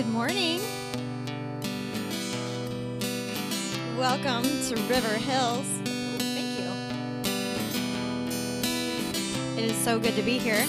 Good morning. Welcome to River Hills. Thank you. It is so good to be here.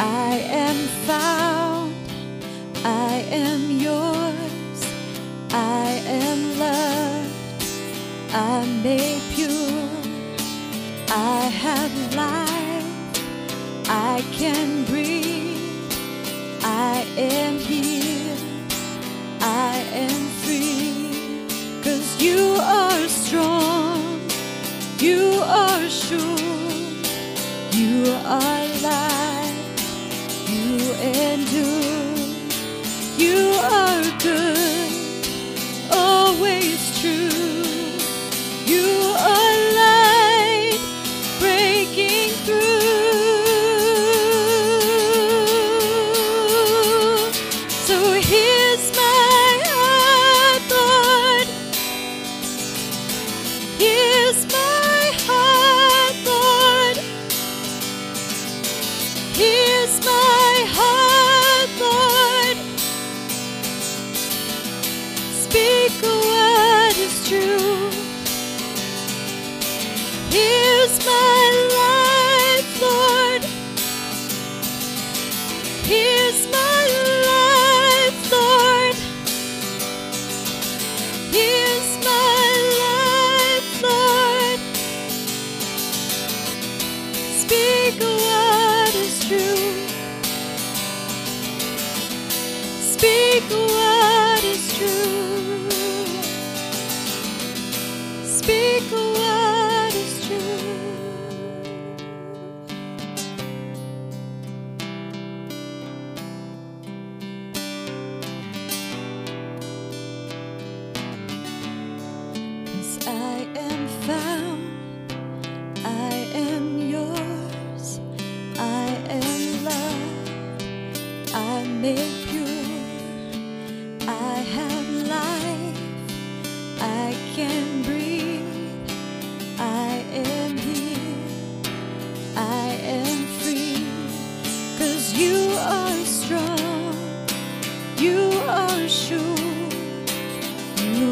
I am found, I am yours, I am loved, I'm made pure, I have life, I can breathe, I am here. I am free, cause you are strong, you are sure, you are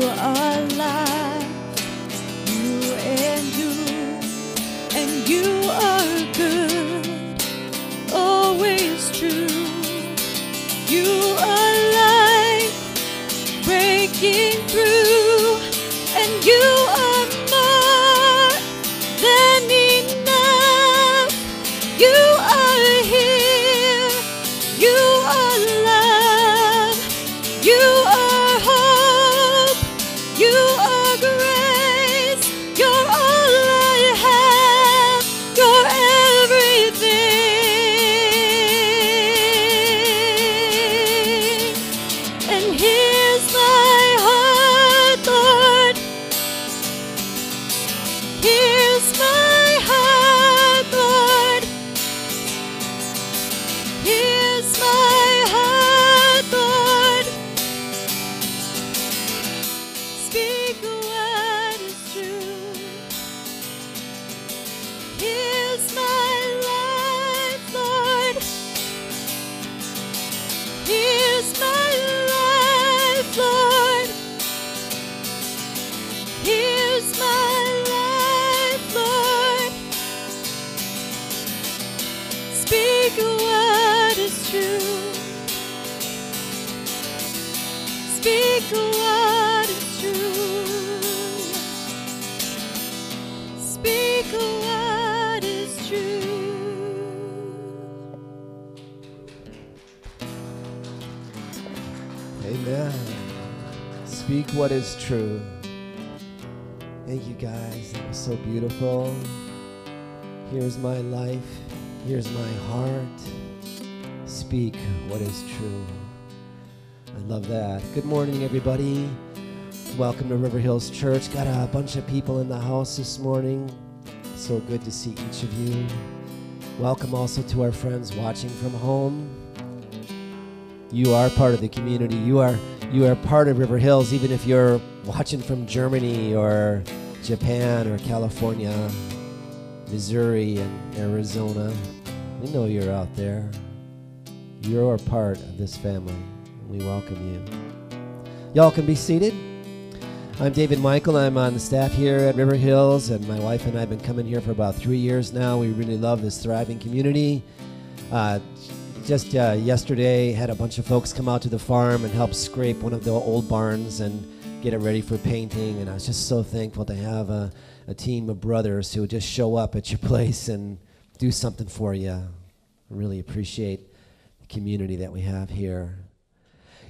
are light, you endure, and you are. What is true. Thank you guys. That was so beautiful. Here's my life. Here's my heart. Speak what is true. I love that. Good morning, everybody. Welcome to River Hills Church. Got a bunch of people in the house this morning. So good to see each of you. Welcome also to our friends watching from home. You are part of the community. You are you are part of River Hills, even if you're watching from Germany or Japan or California, Missouri and Arizona. We know you're out there. You're a part of this family. We welcome you. Y'all can be seated. I'm David Michael. I'm on the staff here at River Hills, and my wife and I have been coming here for about three years now. We really love this thriving community. Uh, just uh, yesterday, had a bunch of folks come out to the farm and help scrape one of the old barns and get it ready for painting. And I was just so thankful to have a, a team of brothers who just show up at your place and do something for you. I really appreciate the community that we have here.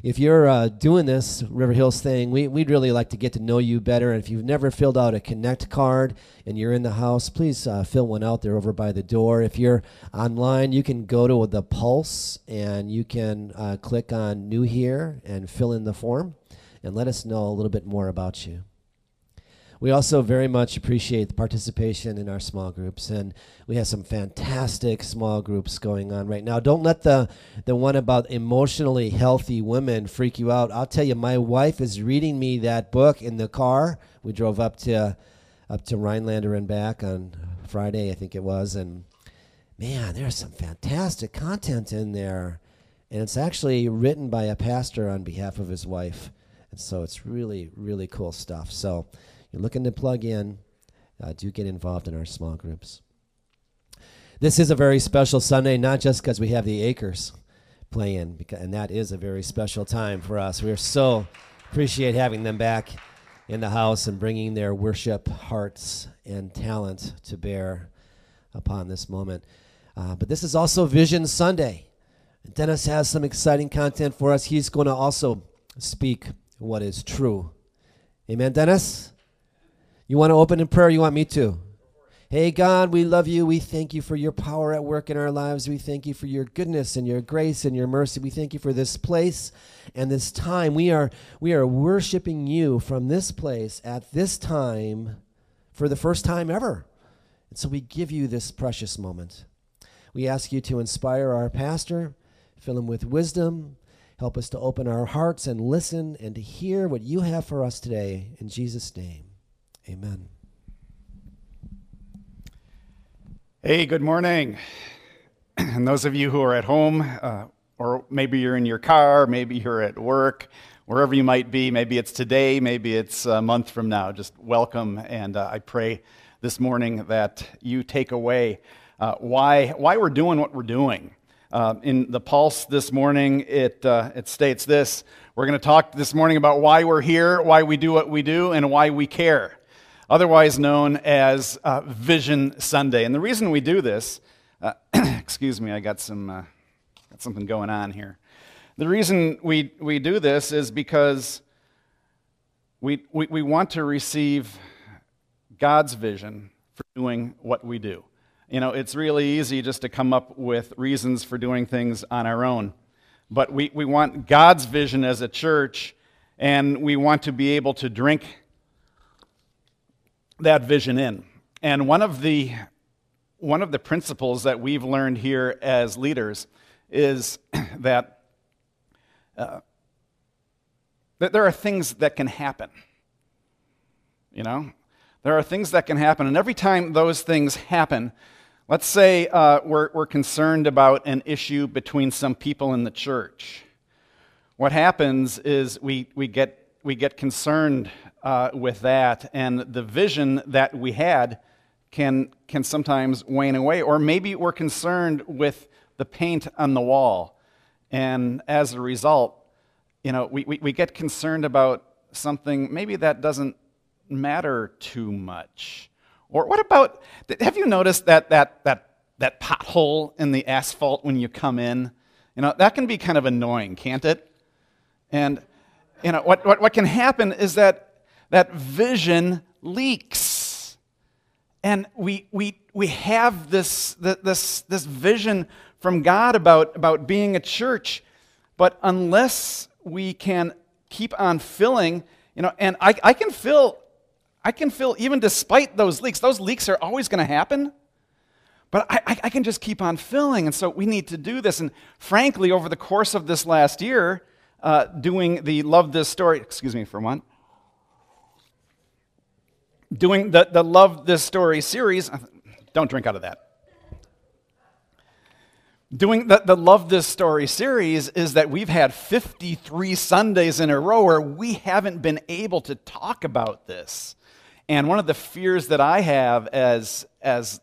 If you're uh, doing this River Hills thing, we, we'd really like to get to know you better. And if you've never filled out a Connect card and you're in the house, please uh, fill one out there over by the door. If you're online, you can go to the Pulse and you can uh, click on New Here and fill in the form and let us know a little bit more about you. We also very much appreciate the participation in our small groups, and we have some fantastic small groups going on right now. Don't let the the one about emotionally healthy women freak you out. I'll tell you, my wife is reading me that book in the car. We drove up to up to Rhinelander and back on Friday, I think it was, and man, there's some fantastic content in there, and it's actually written by a pastor on behalf of his wife, and so it's really really cool stuff. So you're looking to plug in, uh, do get involved in our small groups. This is a very special Sunday, not just because we have the Acres playing, because, and that is a very special time for us. We are so appreciate having them back in the house and bringing their worship hearts and talent to bear upon this moment. Uh, but this is also Vision Sunday. Dennis has some exciting content for us. He's going to also speak what is true. Amen, Dennis? You want to open in prayer? You want me to? Hey, God, we love you. We thank you for your power at work in our lives. We thank you for your goodness and your grace and your mercy. We thank you for this place and this time. We are, we are worshiping you from this place at this time for the first time ever. And so we give you this precious moment. We ask you to inspire our pastor, fill him with wisdom, help us to open our hearts and listen and to hear what you have for us today. In Jesus' name. Amen. Hey, good morning. And those of you who are at home, uh, or maybe you're in your car, maybe you're at work, wherever you might be, maybe it's today, maybe it's a month from now, just welcome. And uh, I pray this morning that you take away uh, why, why we're doing what we're doing. Uh, in the Pulse this morning, it, uh, it states this We're going to talk this morning about why we're here, why we do what we do, and why we care otherwise known as uh, Vision Sunday. And the reason we do this, uh, excuse me, I got some uh, got something going on here. The reason we we do this is because we, we we want to receive God's vision for doing what we do. You know, it's really easy just to come up with reasons for doing things on our own. But we, we want God's vision as a church, and we want to be able to drink that vision in. And one of the one of the principles that we've learned here as leaders is that uh, that there are things that can happen. You know, there are things that can happen, and every time those things happen, let's say uh, we're, we're concerned about an issue between some people in the church. What happens is we, we, get, we get concerned uh, with that, and the vision that we had can, can sometimes wane away. Or maybe we're concerned with the paint on the wall, and as a result, you know, we, we, we get concerned about something maybe that doesn't matter too much. Or what about, have you noticed that, that, that, that pothole in the asphalt when you come in? You know, that can be kind of annoying, can't it? And, you know, what, what, what can happen is that that vision leaks. And we, we, we have this, this, this vision from God about, about being a church, but unless we can keep on filling, you know, and I, I can fill, I can fill even despite those leaks. Those leaks are always going to happen. But I, I, can just keep on filling. And so we need to do this. And frankly, over the course of this last year, uh, doing the Love This Story, excuse me for one, doing the, the Love This Story series, don't drink out of that. Doing the, the Love This Story series is that we've had 53 Sundays in a row where we haven't been able to talk about this. And one of the fears that I have as, as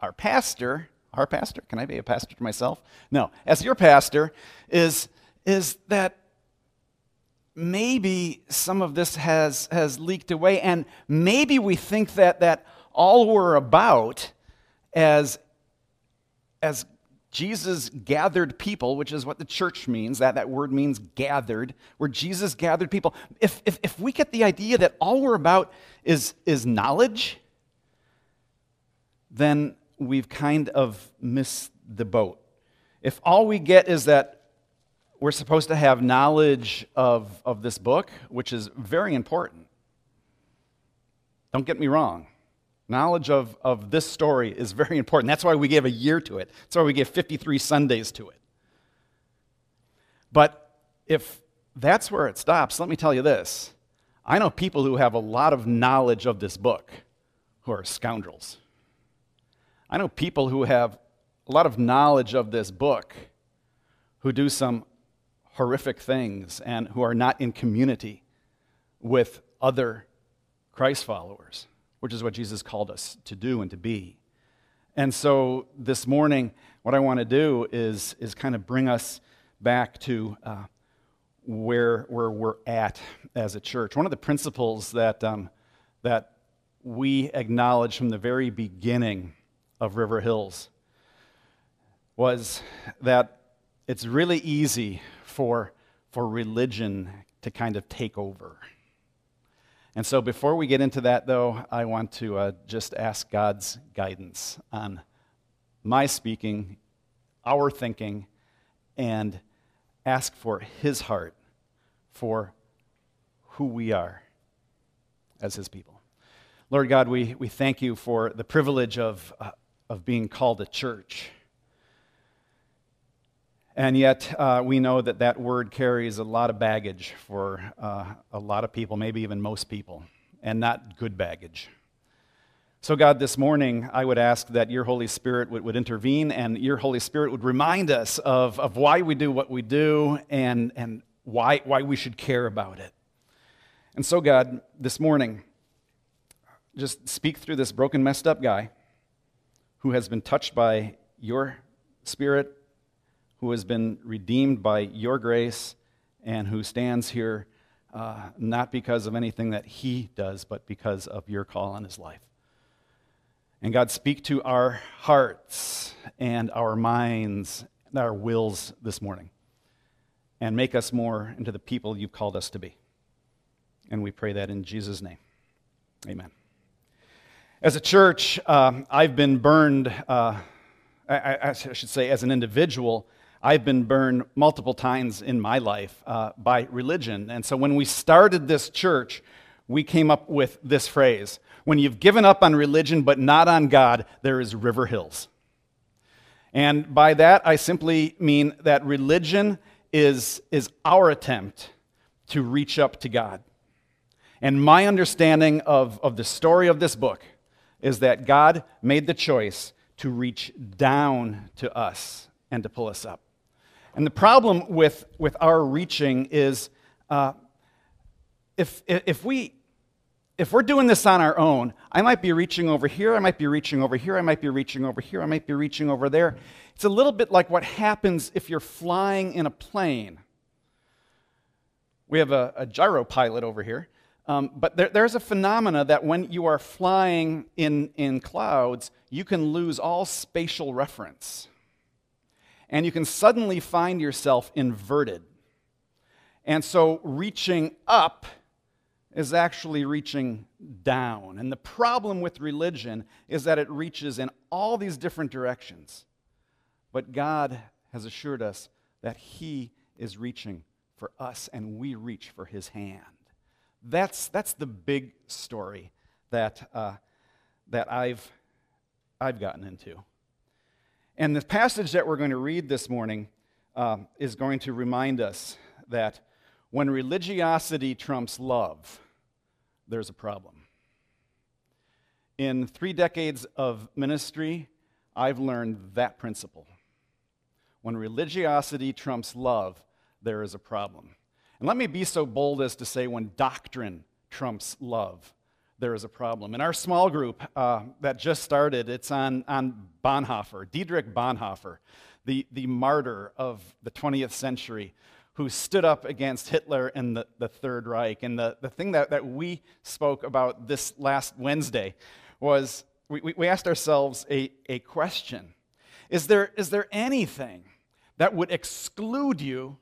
our pastor, our pastor, can I be a pastor to myself? No, as your pastor, is, is that maybe some of this has, has leaked away, and maybe we think that, that all we're about as, as Jesus gathered people, which is what the church means, that, that word means gathered, where Jesus gathered people. If, if, if we get the idea that all we're about is, is knowledge, then we've kind of missed the boat. If all we get is that we're supposed to have knowledge of, of this book, which is very important. Don't get me wrong. Knowledge of, of this story is very important. That's why we gave a year to it. That's why we gave 53 Sundays to it. But if that's where it stops, let me tell you this. I know people who have a lot of knowledge of this book who are scoundrels. I know people who have a lot of knowledge of this book who do some horrific things and who are not in community with other Christ followers, which is what Jesus called us to do and to be. And so this morning, what I want to do is, is kind of bring us back to uh, where, where we're at as a church. One of the principles that, um, that we acknowledge from the very beginning of River Hills was that it's really easy for, for religion to kind of take over. And so, before we get into that, though, I want to uh, just ask God's guidance on my speaking, our thinking, and ask for His heart for who we are as His people. Lord God, we, we thank you for the privilege of, uh, of being called a church. And yet, uh, we know that that word carries a lot of baggage for uh, a lot of people, maybe even most people, and not good baggage. So, God, this morning, I would ask that your Holy Spirit would, would intervene and your Holy Spirit would remind us of, of why we do what we do and, and why, why we should care about it. And so, God, this morning, just speak through this broken, messed up guy who has been touched by your Spirit who has been redeemed by your grace and who stands here uh, not because of anything that he does, but because of your call on his life. And God, speak to our hearts and our minds and our wills this morning and make us more into the people you've called us to be. And we pray that in Jesus' name. Amen. As a church, uh, I've been burned, uh, I, I, should say, as an individual, I've been burned multiple times in my life uh, by religion. And so when we started this church, we came up with this phrase When you've given up on religion but not on God, there is River Hills. And by that, I simply mean that religion is, is our attempt to reach up to God. And my understanding of, of the story of this book is that God made the choice to reach down to us and to pull us up. And the problem with, with our reaching is uh, if, if, we, if we're doing this on our own, I might be reaching over here, I might be reaching over here, I might be reaching over here, I might be reaching over there. It's a little bit like what happens if you're flying in a plane. We have a, a gyro pilot over here. Um, but there, there's a phenomena that when you are flying in, in clouds, you can lose all spatial reference. And you can suddenly find yourself inverted. And so reaching up is actually reaching down. And the problem with religion is that it reaches in all these different directions. But God has assured us that He is reaching for us and we reach for His hand. That's, that's the big story that, uh, that I've, I've gotten into. And the passage that we're going to read this morning uh, is going to remind us that when religiosity trumps love, there's a problem. In three decades of ministry, I've learned that principle. When religiosity trumps love, there is a problem. And let me be so bold as to say when doctrine trumps love, there is a problem. In our small group uh, that just started, it's on, on Bonhoeffer, Dietrich Bonhoeffer, the, the martyr of the 20th century, who stood up against Hitler and the, the Third Reich. And the, the thing that, that we spoke about this last Wednesday was we, we asked ourselves a, a question is there, is there anything that would exclude you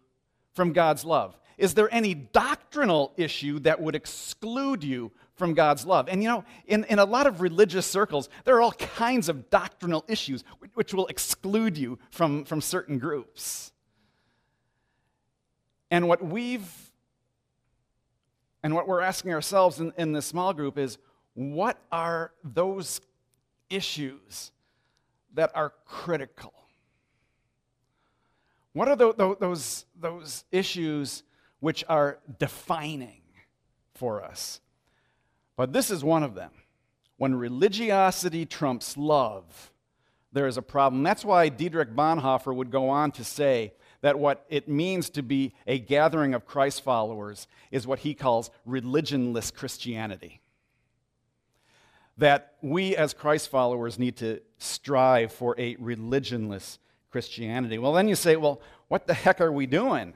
from God's love? Is there any doctrinal issue that would exclude you from God's love? And you know, in, in a lot of religious circles, there are all kinds of doctrinal issues which will exclude you from, from certain groups. And what we've and what we're asking ourselves in, in this small group is what are those issues that are critical? What are the, those, those issues which are defining for us. But this is one of them. When religiosity trumps love, there is a problem. That's why Dietrich Bonhoeffer would go on to say that what it means to be a gathering of Christ followers is what he calls religionless Christianity. That we as Christ followers need to strive for a religionless Christianity. Well, then you say, well, what the heck are we doing?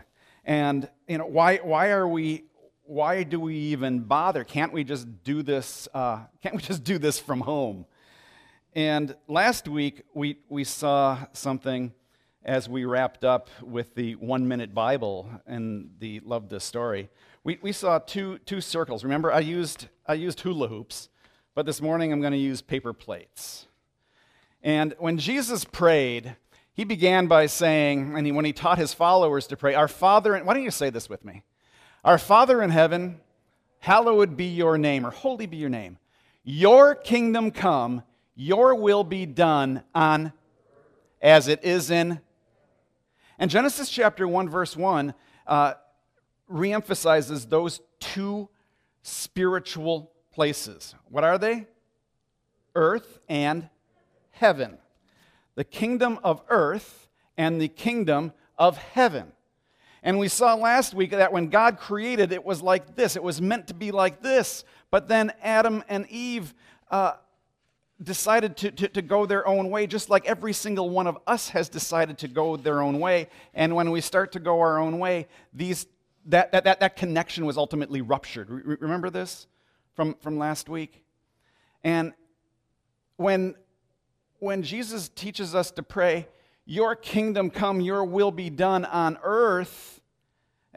And you know, why, why are we why do we even bother? Can't we just do this? Uh, can't we just do this from home? And last week we we saw something as we wrapped up with the one minute Bible and the love this story. We we saw two two circles. Remember, I used I used hula hoops, but this morning I'm going to use paper plates. And when Jesus prayed, he began by saying, and he, when he taught his followers to pray, Our Father, why don't you say this with me? Our Father in heaven, hallowed be your name, or holy be your name. Your kingdom come, your will be done on as it is in. And Genesis chapter 1, verse 1 uh, reemphasizes those two spiritual places. What are they? Earth and heaven the kingdom of earth and the kingdom of heaven. And we saw last week that when God created, it was like this. It was meant to be like this. But then Adam and Eve uh, decided to, to, to, go their own way, just like every single one of us has decided to go their own way. And when we start to go our own way, these, that, that, that, that connection was ultimately ruptured. Re- remember this from, from last week? And when when Jesus teaches us to pray, Your kingdom come, Your will be done on earth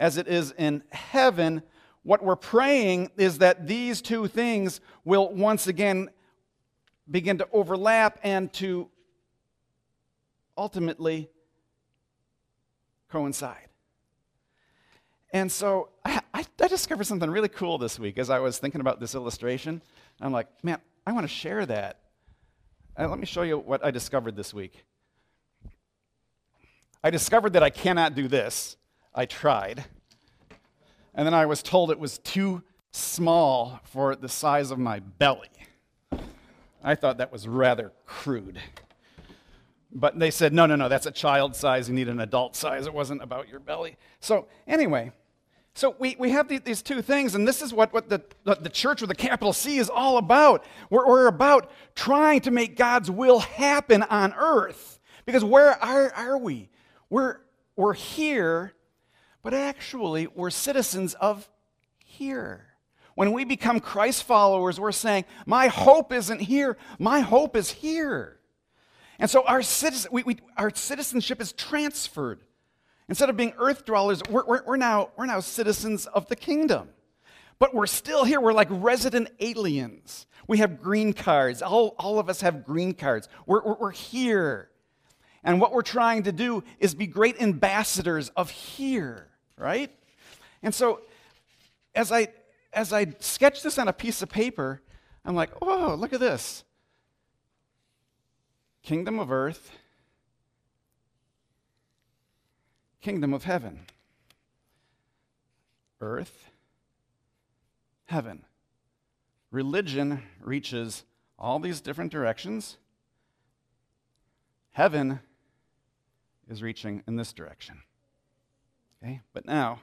as it is in heaven, what we're praying is that these two things will once again begin to overlap and to ultimately coincide. And so I, I, discovered something really cool this week as I was thinking about this illustration. I'm like, man, I want to share that uh, let me show you what I discovered this week. I discovered that I cannot do this. I tried. And then I was told it was too small for the size of my belly. I thought that was rather crude. But they said, no, no, no, that's a child size. You need an adult size. It wasn't about your belly. So, anyway, so we, we have these two things, and this is what, what the, the church with a capital C is all about. We're, we're about trying to make God's will happen on earth. Because where are, are we? We're, we're here, but actually we're citizens of here. When we become Christ followers, we're saying, My hope isn't here, my hope is here. And so our, citizen, we, we, our citizenship is transferred. Instead of being earth dwellers, we're, we're, we're, now, we're now citizens of the kingdom. But we're still here. We're like resident aliens. We have green cards. All, all of us have green cards. We're, we're, we're here. And what we're trying to do is be great ambassadors of here, right? And so as I as I sketch this on a piece of paper, I'm like, oh, look at this. Kingdom of earth, kingdom of heaven. Earth, heaven. Religion reaches all these different directions. Heaven is reaching in this direction. Okay? But now,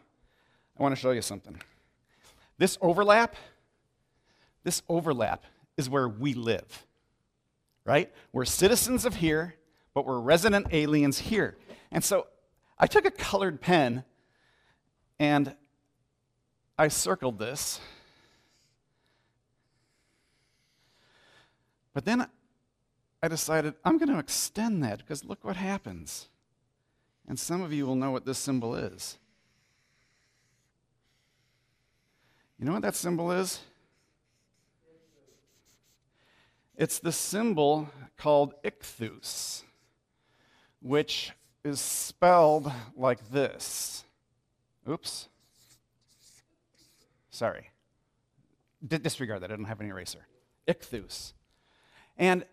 I want to show you something. This overlap, this overlap is where we live, right? We're citizens of here, but we're resident aliens here. And so I took a colored pen and I circled this. But then I decided I'm going to extend that because look what happens. And some of you will know what this symbol is. You know what that symbol is? It's the symbol called ichthus, which is spelled like this. Oops. Sorry. D- disregard that. I don't have any eraser. Ichthus. And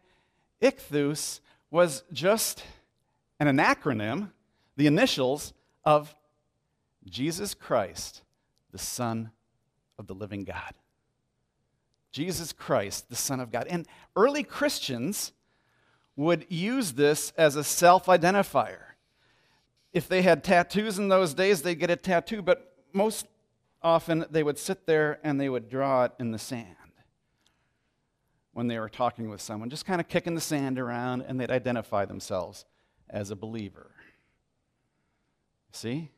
ichthus was just an acronym, the initials of Jesus Christ, the Son of the living God. Jesus Christ, the Son of God. And early Christians would use this as a self identifier. If they had tattoos in those days, they'd get a tattoo, but most often they would sit there and they would draw it in the sand when they were talking with someone, just kind of kicking the sand around, and they'd identify themselves as a believer. See?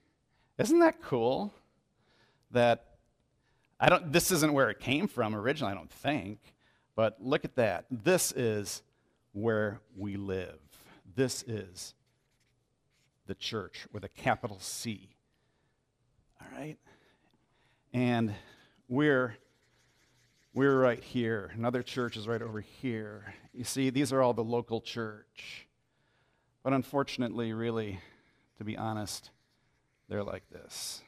Isn't that cool that I don't, this isn't where it came from originally, I don't think. But look at that. This is where we live. This is the church with a capital C. All right? And we're we're right here. Another church is right over here. You see, these are all the local church. But unfortunately, really, to be honest, they're like this.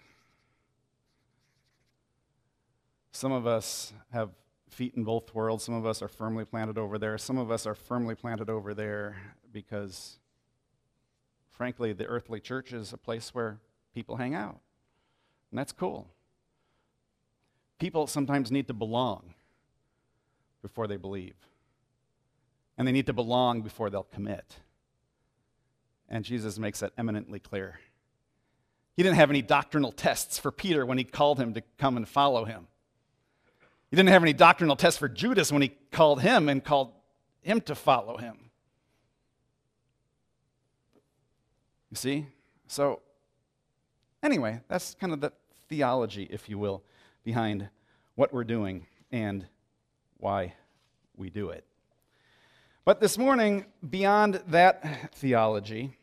Some of us have feet in both worlds. Some of us are firmly planted over there. Some of us are firmly planted over there because, frankly, the earthly church is a place where people hang out. And that's cool. People sometimes need to belong before they believe, and they need to belong before they'll commit. And Jesus makes that eminently clear. He didn't have any doctrinal tests for Peter when he called him to come and follow him. He didn't have any doctrinal tests for Judas when he called him and called him to follow him. You see? So, anyway, that's kind of the theology, if you will, behind what we're doing and why we do it. But this morning, beyond that theology,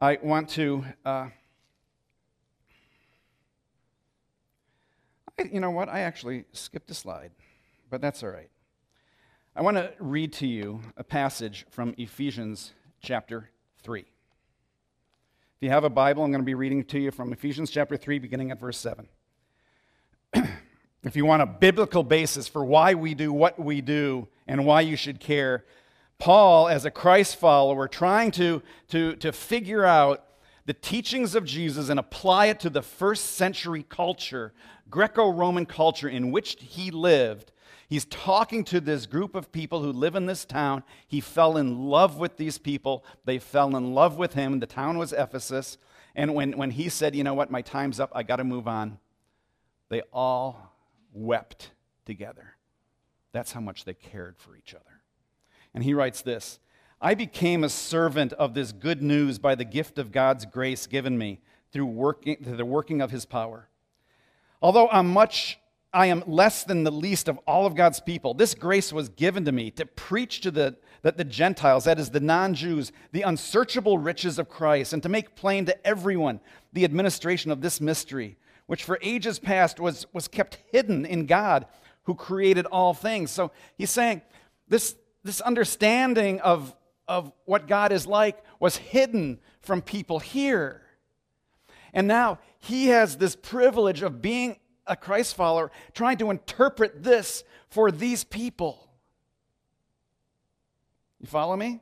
I want to uh, you know what? I actually skipped a slide, but that's all right. I want to read to you a passage from Ephesians chapter 3. If you have a Bible, I'm going to be reading to you from Ephesians chapter 3, beginning at verse 7. if you want a biblical basis for why we do what we do and why you should care, Paul, as a Christ follower, trying to, to, to figure out the teachings of Jesus and apply it to the first century culture, Greco Roman culture in which he lived. He's talking to this group of people who live in this town. He fell in love with these people. They fell in love with him. The town was Ephesus. And when, when he said, You know what, my time's up, I got to move on, they all wept together. That's how much they cared for each other. And he writes this I became a servant of this good news by the gift of God's grace given me. through, working, through the working of his power. Although I'm much, I am less than the least of all of God's people, this grace was given to me to preach to the, the, the Gentiles, that is, the non Jews, the unsearchable riches of Christ, and to make plain to everyone the administration of this mystery, which for ages past was, was kept hidden in God who created all things. So he's saying this, this understanding of, of what God is like was hidden from people here. And now he has this privilege of being a Christ follower, trying to interpret this for these people. You follow me?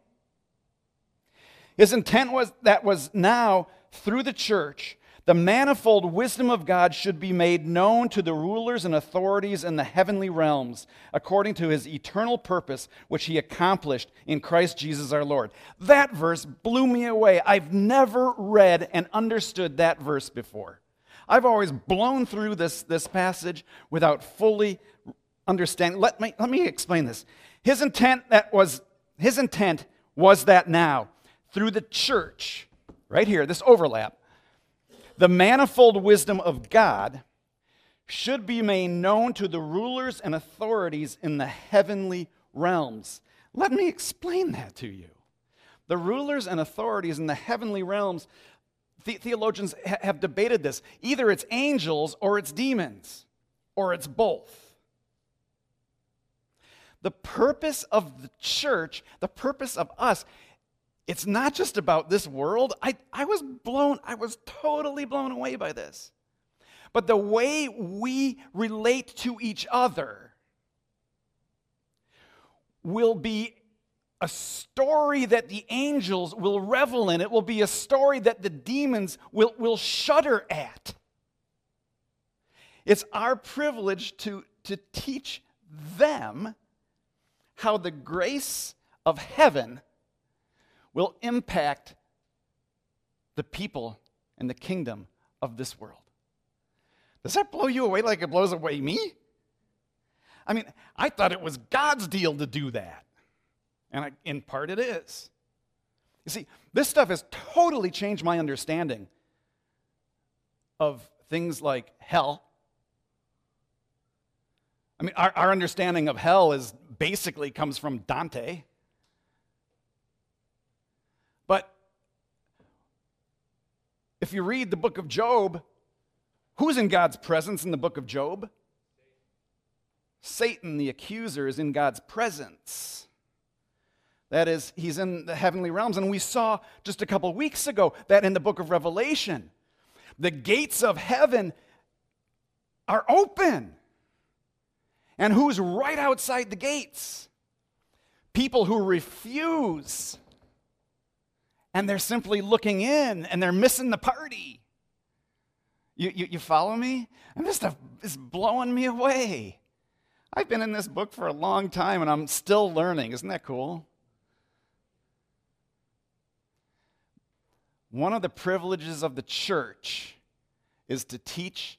His intent was that was now through the church the manifold wisdom of God should be made known to the rulers and authorities in the heavenly realms, according to his eternal purpose, which he accomplished in Christ Jesus our Lord. That verse blew me away. I've never read and understood that verse before. I've always blown through this, this passage without fully understanding. Let me, let me explain this. His intent that was his intent was that now, through the church, right here, this overlap, the manifold wisdom of God should be made known to the rulers and authorities in the heavenly realms. Let me explain that to you. The rulers and authorities in the heavenly realms, the- theologians ha- have debated this. Either it's angels or it's demons, or it's both. The purpose of the church, the purpose of us, it's not just about this world. I, I was blown, I was totally blown away by this. But the way we relate to each other will be a story that the angels will revel in. It will be a story that the demons will, will shudder at. It's our privilege to, to teach them how the grace of heaven will impact the people and the kingdom of this world. Does that blow you away like it blows away me? I mean, I thought it was God's deal to do that. And I, in part it is. You see, this stuff has totally changed my understanding of things like hell. I mean, our, our understanding of hell is basically comes from Dante. But if you read the book of Job, who's in God's presence in the book of Job? Satan, the accuser, is in God's presence. That is, he's in the heavenly realms. And we saw just a couple weeks ago that in the book of Revelation, the gates of heaven are open. And who's right outside the gates? People who refuse and they're simply looking in and they're missing the party. You, you, you, follow me? And this stuff is blowing me away. I've been in this book for a long time and I'm still learning. Isn't that cool? One of the privileges of the church is to teach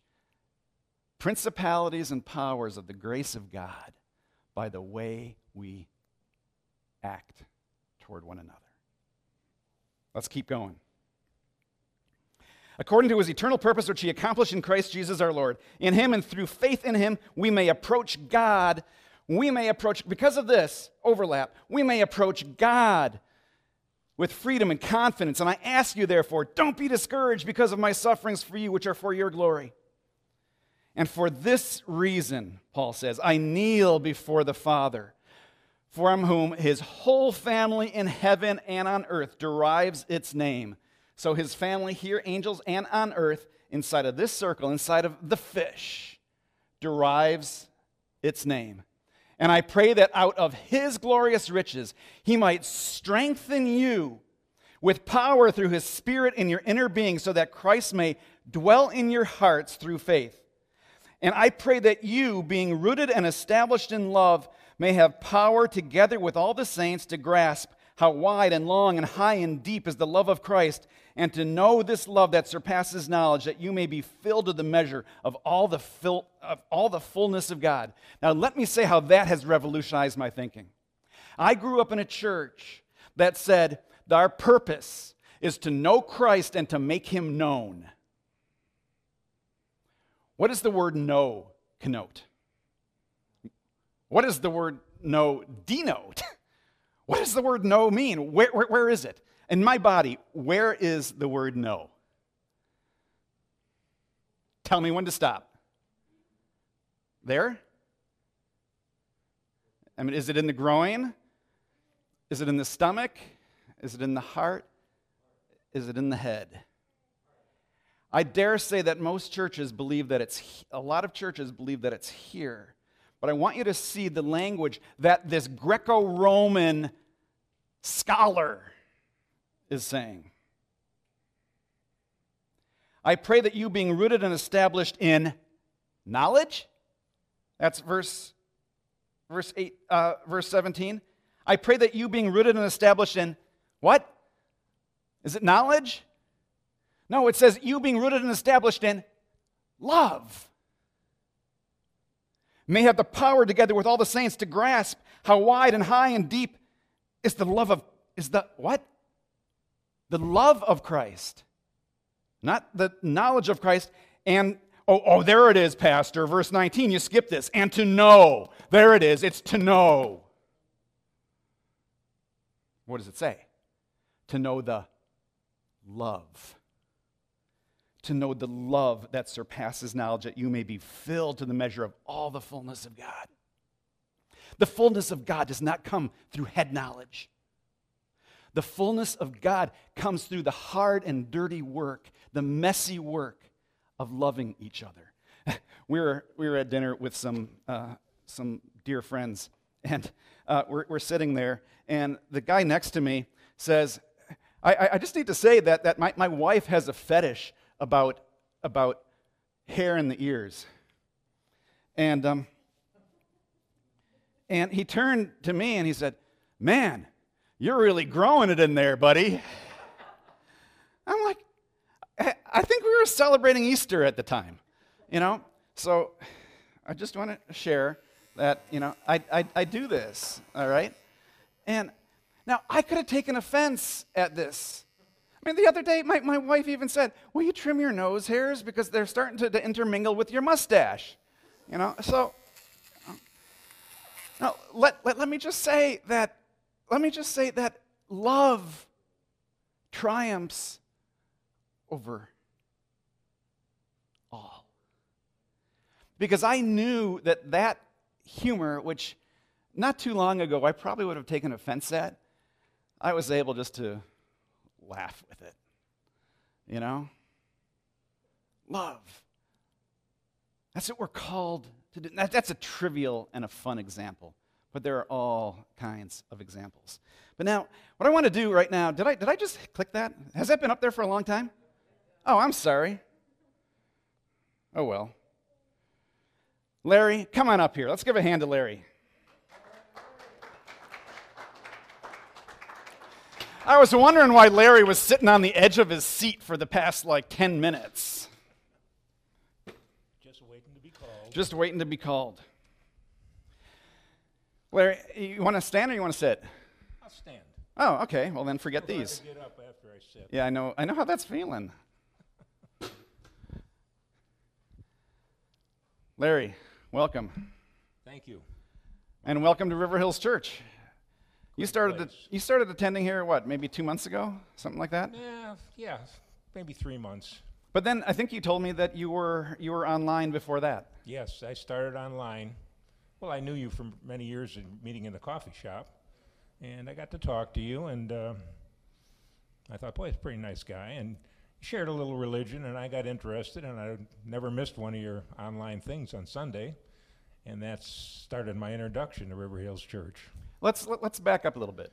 principalities and powers of the grace of God by the way we act toward one another. Let's keep going. According to his eternal purpose, which he accomplished in Christ Jesus our Lord. In him and through faith in him, we may approach God. We may approach, because of this overlap, we may approach God with freedom and confidence. And I ask you, therefore, don't be discouraged because of my sufferings for you, which are for your glory. And for this reason, Paul says, I kneel before the Father from whom his whole family in heaven and on earth derives its name. So his family here, angels and on earth, inside of this circle, inside of the fish, derives its name. And I pray that out of his glorious riches, he might strengthen you with power through his spirit in your inner being, so that Christ may dwell in your hearts through faith. And I pray that you, being rooted and established in love, may have power together with all the saints to grasp how wide and long and high and deep is the love of Christ, and to know this love that surpasses knowledge, that you may be filled to the measure of all the, fil- of all the fullness of God. Now, let me say how that has revolutionized my thinking. I grew up in a church that said our purpose is to know Christ and to make him known. what does the word know connote? What does the word know denote? what does the word know mean? Where, where, where is it? In my body, where is the word know? Tell me when to stop. There? I mean, is it in the groin? Is it in the stomach? Is it in the heart? Is it in the head? I dare say that most churches believe that it's, a lot of churches believe that it's here. But I want you to see the language that this Greco Roman scholar is saying. I pray that you, being rooted and established in knowledge, that's verse, verse, eight, uh, verse 17. I pray that you, being rooted and established in what? Is it knowledge? No, it says you being rooted and established in love. May have the power together with all the saints to grasp how wide and high and deep is the love of, is the what? The love of Christ. Not the knowledge of Christ. And, oh, oh, there it is, Pastor, verse 19. You skip this. And to know. There it is. It's to know. What does it say? To know the love to know the love that surpasses knowledge, that you may be filled to the measure of all the fullness of God. The fullness of God does not come through head knowledge. The fullness of God comes through the hard and dirty work, the messy work of loving each other. we, were, we were at dinner with some, uh, some dear friends, and uh, we're, we're sitting there, and the guy next to me says, I, I, just need to say that, that my, my wife has a fetish about, about hair in the ears. And, um, and he turned to me and he said, Man, you're really growing it in there, buddy. I'm like, I think we were celebrating Easter at the time, you know? So I just want to share that, you know, I, I, I do this, all right? And now I could have taken offense at this. The other day, my, my wife even said, Will you trim your nose hairs? Because they're starting to, to intermingle with your mustache. You know, so uh, now let, let, let me just say that, let me just say that love triumphs over all. Because I knew that that humor, which not too long ago I probably would have taken offense at, I was able just to laugh with it. You know? Love. That's what we're called to do. That's a trivial and a fun example, but there are all kinds of examples. But now, what I want to do right now, did I, did I just click that? Has that been up there for a long time? Oh, I'm sorry. Oh, well. Larry, come on up here. Let's give a hand to Larry. I was wondering why Larry was sitting on the edge of his seat for the past like 10 minutes. Just waiting to be called. Just waiting to be called. Larry, you want to stand or you want to sit? I'll stand. Oh, okay. Well, then forget I'll these. Get up after I sit. Yeah, I know. I know how that's feeling. Larry, welcome. Thank you. And welcome to River Hills Church. You started, place. you started attending here, what, maybe two months ago? Something like that? Yeah, yeah, maybe three months. But then I think you told me that you were, you were online before that. Yes, I started online. Well, I knew you for many years in meeting in the coffee shop, and I got to talk to you, and uh, I thought, boy, he's a pretty nice guy, and shared a little religion, and I got interested, and I never missed one of your online things on Sunday, and that started my introduction to River Hills Church. Let's, let, us let us back up a little bit.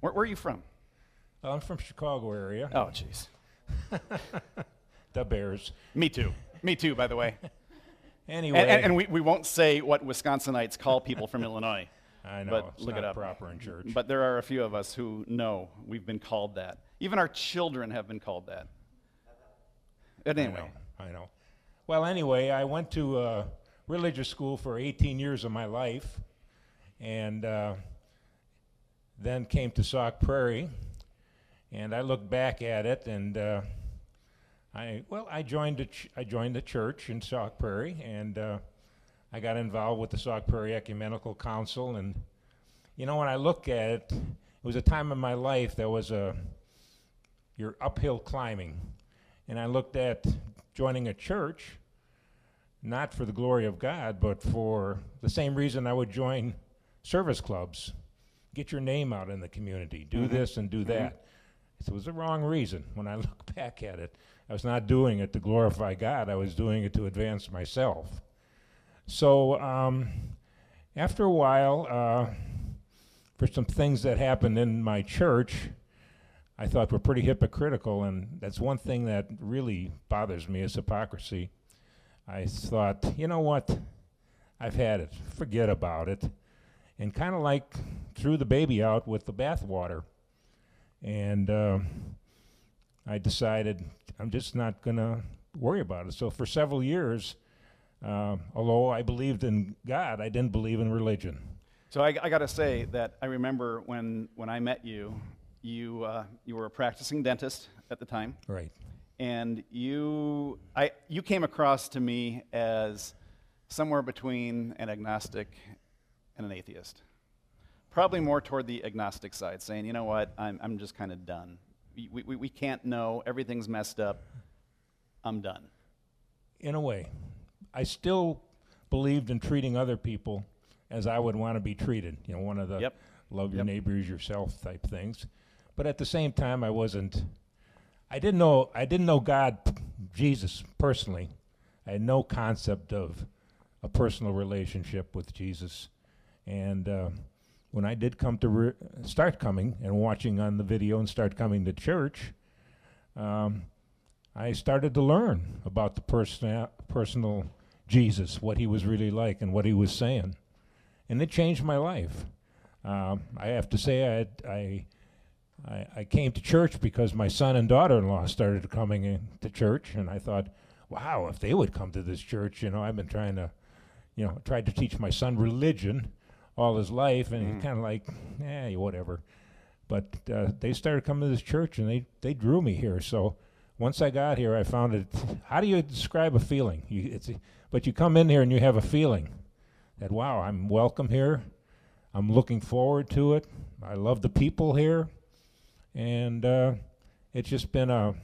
Where, where are you from? I'm from Chicago area. Oh, jeez. the Bears. Me too. Me too, by the way. Anyway. And, and, and, we, we won't say what Wisconsinites call people from Illinois. I know. But it's look not it up. proper in church. But there are a few of us who know we've been called that. Even our children have been called that. But anyway. I know. I know. Well, anyway, I went to uh, religious school for 18 years of my life and uh, then came to Sauk Prairie. And I look back at it, and uh, I well, I joined a ch- I joined the church in Sauk Prairie, and uh, I got involved with the Sauk Prairie Ecumenical Council. And you know, when I look at it, it was a time in my life that was a you're uphill climbing, and I looked at joining a church, not for the glory of God, but for the same reason I would join service clubs. Get your name out in the community. Do Mhm. this and do that. It was the wrong reason. When I look back at it, I was not doing it to glorify God. I was doing it to advance myself. So um, after a while, uh, for some things that happened in my church, I thought were pretty hypocritical, and that's one thing that really bothers me is hypocrisy. I thought, you know what? I've had it. Forget about it. And kind of like threw the baby out with the bathwater. And uh, I decided I'm just not going to worry about it. So for several years, uh, although I believed in God, I didn't believe in religion. So I, I got to say that I remember when, when I met you, you, uh, you were a practicing dentist at the time, Right. and you, I, you came across to me as somewhere between an agnostic and an atheist. Probably more toward the agnostic side, saying, you know what, I'm, I'm just kind of done. We, we, we can't know, everything's messed up, I'm done. in a way. I still believed in treating other people as I would want to be treated. You know, one of the Yep. love your Yep. neighbor as yourself type things. But at the same time, I wasn't. I didn't know. I didn't know God, Jesus personally. I had no concept of a personal relationship with Jesus. And uh, when I did come to re- start coming and watching on the video and start coming to church, um, I started to learn about the person, personal Jesus, what he was really like, and what he was saying, and it changed my life. Um, I have to say, I, had, I, I, I came to church because my son and daughter-in-law started coming in to church, and I thought, wow, if they would come to this church, you know, I've been trying to, you know, tried to teach my son religion all his life, and Mm. he's kind of like, eh, whatever. But uh, they started coming to this church, and they they drew me here. So once I got here, I found it. How do you describe a feeling? You, it's, but you come in here and you have a feeling that wow, I'm welcome here. I'm looking forward to it. I love the people here, and uh, it's just been a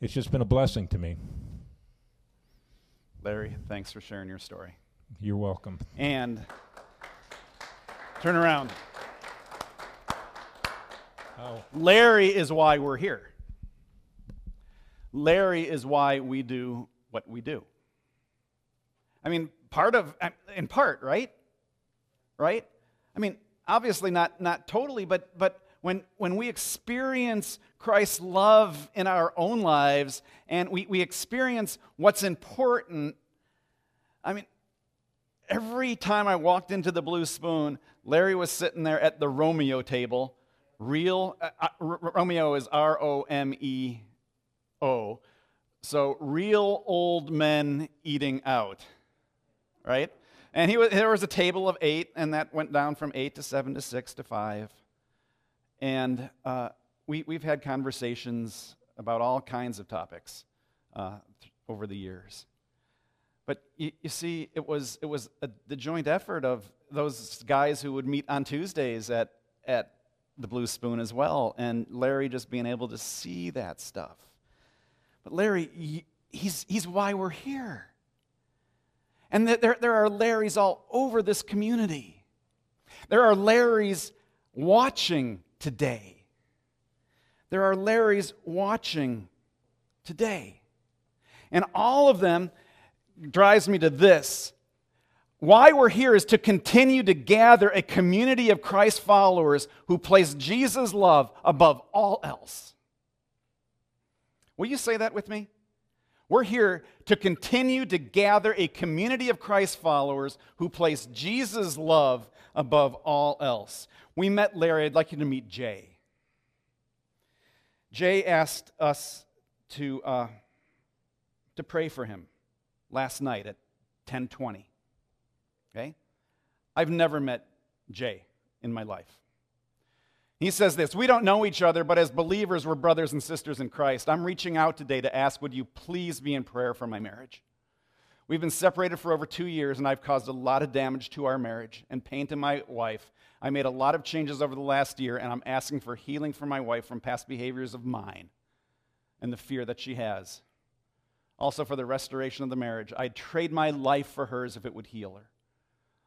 it's just been a blessing to me. Larry, thanks for sharing your story. You're welcome. And turn around. Oh, Larry is why we're here. Larry is why we do what we do. I mean, part of, uh, in part, right? Right? I mean, obviously not, not totally, but, but when, when we experience Christ's love in our own lives and we, we experience what's important, I mean, every time I walked into the Blue Spoon, Larry was sitting there at the Romeo table. Real, uh, uh, R- Romeo is R O M E O. So, real old men eating out, right? And he was, there was a table of eight, and that went down from eight to seven to six to five. And uh, we, we've had conversations about all kinds of topics uh, over the years. But you, you see, it was, it was a, the joint effort of those guys who would meet on Tuesdays at, at the Blue Spoon as well, and Larry just being able to see that stuff. But Larry, he's, he's why we're here. And th- there, there are Larrys all over this community. There are Larrys watching today. There are Larrys watching today. And all of them drives me to this. Why we're here is to continue to gather a community of Christ followers who place Jesus' love above all else. Will you say that with me? We're here to continue to gather a community of Christ followers who place Jesus' love above all else. We met Larry. I'd like you to meet Jay. Jay asked us to, uh, to pray for him last night at 1020. Okay? I've never met Jay in my life. He says this We don't know each other, but as believers, we're brothers and sisters in Christ. I'm reaching out today to ask, would you please be in prayer for my marriage? We've been separated for over two years, and I've caused a lot of damage to our marriage and pain to my wife. I made a lot of changes over the last year, and I'm asking for healing for my wife from past behaviors of mine and the fear that she has. Also, for the restoration of the marriage. I'd trade my life for hers if it would heal her.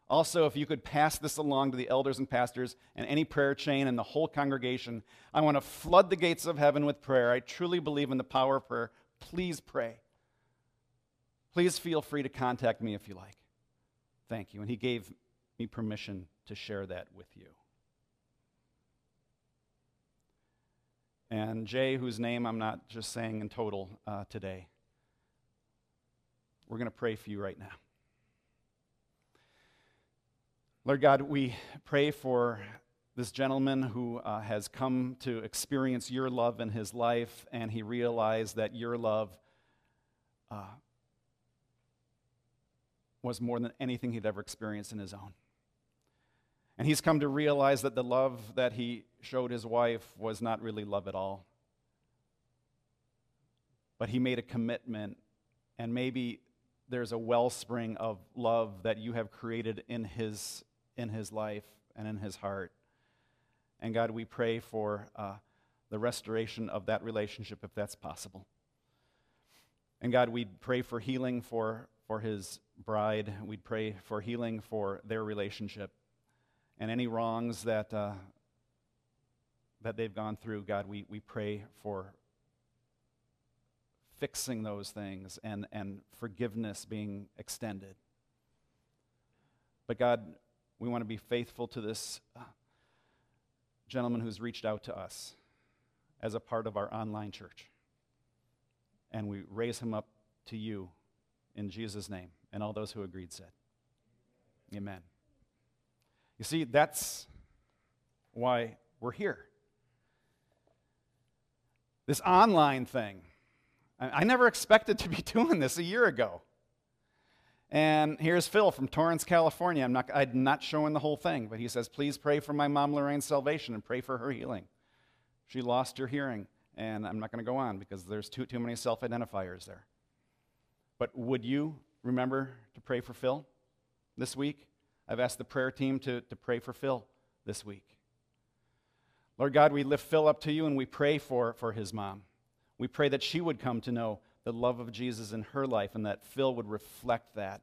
Also, if you could pass this along to the elders and pastors and any prayer chain and the whole congregation, I want to flood the gates of heaven with prayer. I truly believe in the power of prayer. Please pray. Please feel free to contact me if you like. Thank you. And he gave me permission to share that with you. And Jay, whose name I'm not just saying in total uh, today, we're going to pray for you right now. Lord God, we pray for this gentleman who uh, has come to experience your love in his life, and he realized that your love uh, was more than anything he'd ever experienced in his own. And he's come to realize that the love that he showed his wife was not really love at all. But he made a commitment, and maybe there's a wellspring of love that you have created in his in his life and in his heart. And God, we pray for uh, the restoration of that relationship if that's possible. And God, we pray for healing for, for his bride. We'd pray for healing for their relationship. And any wrongs that, uh, that they've gone through, God, we, we pray for fixing those things and, and forgiveness being extended. But God, we want to be faithful to this uh, gentleman who's reached out to us as a part of our online church. And we raise him up to you in Jesus' name. And all those who agreed said, Amen. You see, that's why we're here. This online thing, I, never expected to be doing this a year ago. And here's Phil from Torrance, California. I'm not, I'm not showing the whole thing, but he says, Please pray for my mom Lorraine's salvation and pray for her healing. She lost her hearing, and I'm not going to go on because there's too, too many self identifiers there. But would you remember to pray for Phil this week? I've asked the prayer team to, to pray for Phil this week. Lord God, we lift Phil up to you and we pray for, for his mom. We pray that she would come to know the love of Jesus in her life and that Phil would reflect that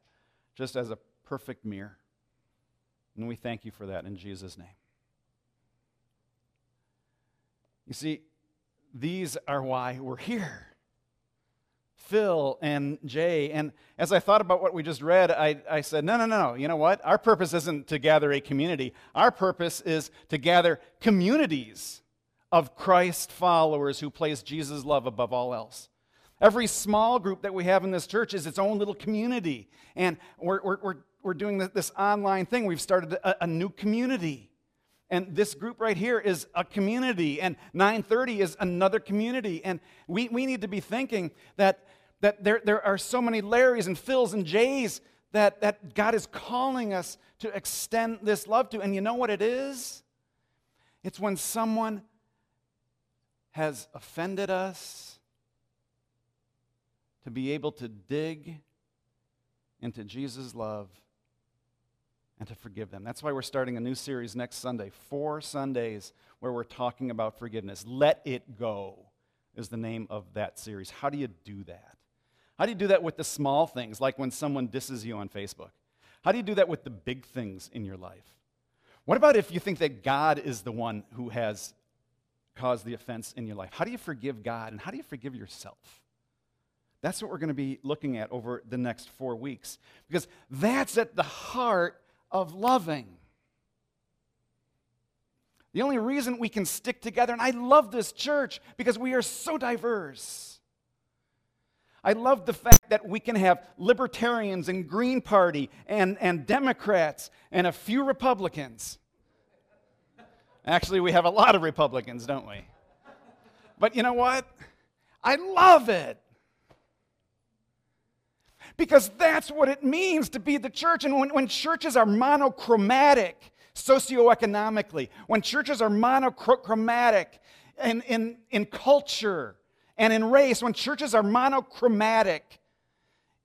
just as a perfect mirror. And we thank you for that in Jesus' name. You see, these are why we're here. Phil and Jay. And as I thought about what we just read, I, I said, no, no, no, you know what? Our purpose isn't to gather a community. Our purpose is to gather communities of Christ followers who place Jesus' love above all else. Every small group that we have in this church is its own little community. And we're, we're, we're, doing this online thing. We've started a, a new community. And this group right here is a community, and 930 is another community. And we, we need to be thinking that, that there, there are so many Larrys and Phils and Jays that, that God is calling us to extend this love to. And you know what it is? It's when someone has offended us, to be able to dig into Jesus' love and to forgive them. That's why we're starting a new series next Sunday, four Sundays where we're talking about forgiveness. Let it go is the name of that series. How do you do that? How do you do that with the small things, like when someone disses you on Facebook? How do you do that with the big things in your life? What about if you think that God is the one who has caused the offense in your life? How do you forgive God and how do you forgive yourself? That's what we're going to be looking at over the next four weeks because that's at the heart of loving. The only reason we can stick together, and I love this church because we are so diverse. I love the fact that we can have libertarians and Green Party and, and Democrats and a few Republicans. Actually, we have a lot of Republicans, don't we? But you know what? I love it because that's what it means to be the church. And when, when churches are monochromatic, socioeconomically, when churches are monochromatic in, in, in culture and in race, when churches are monochromatic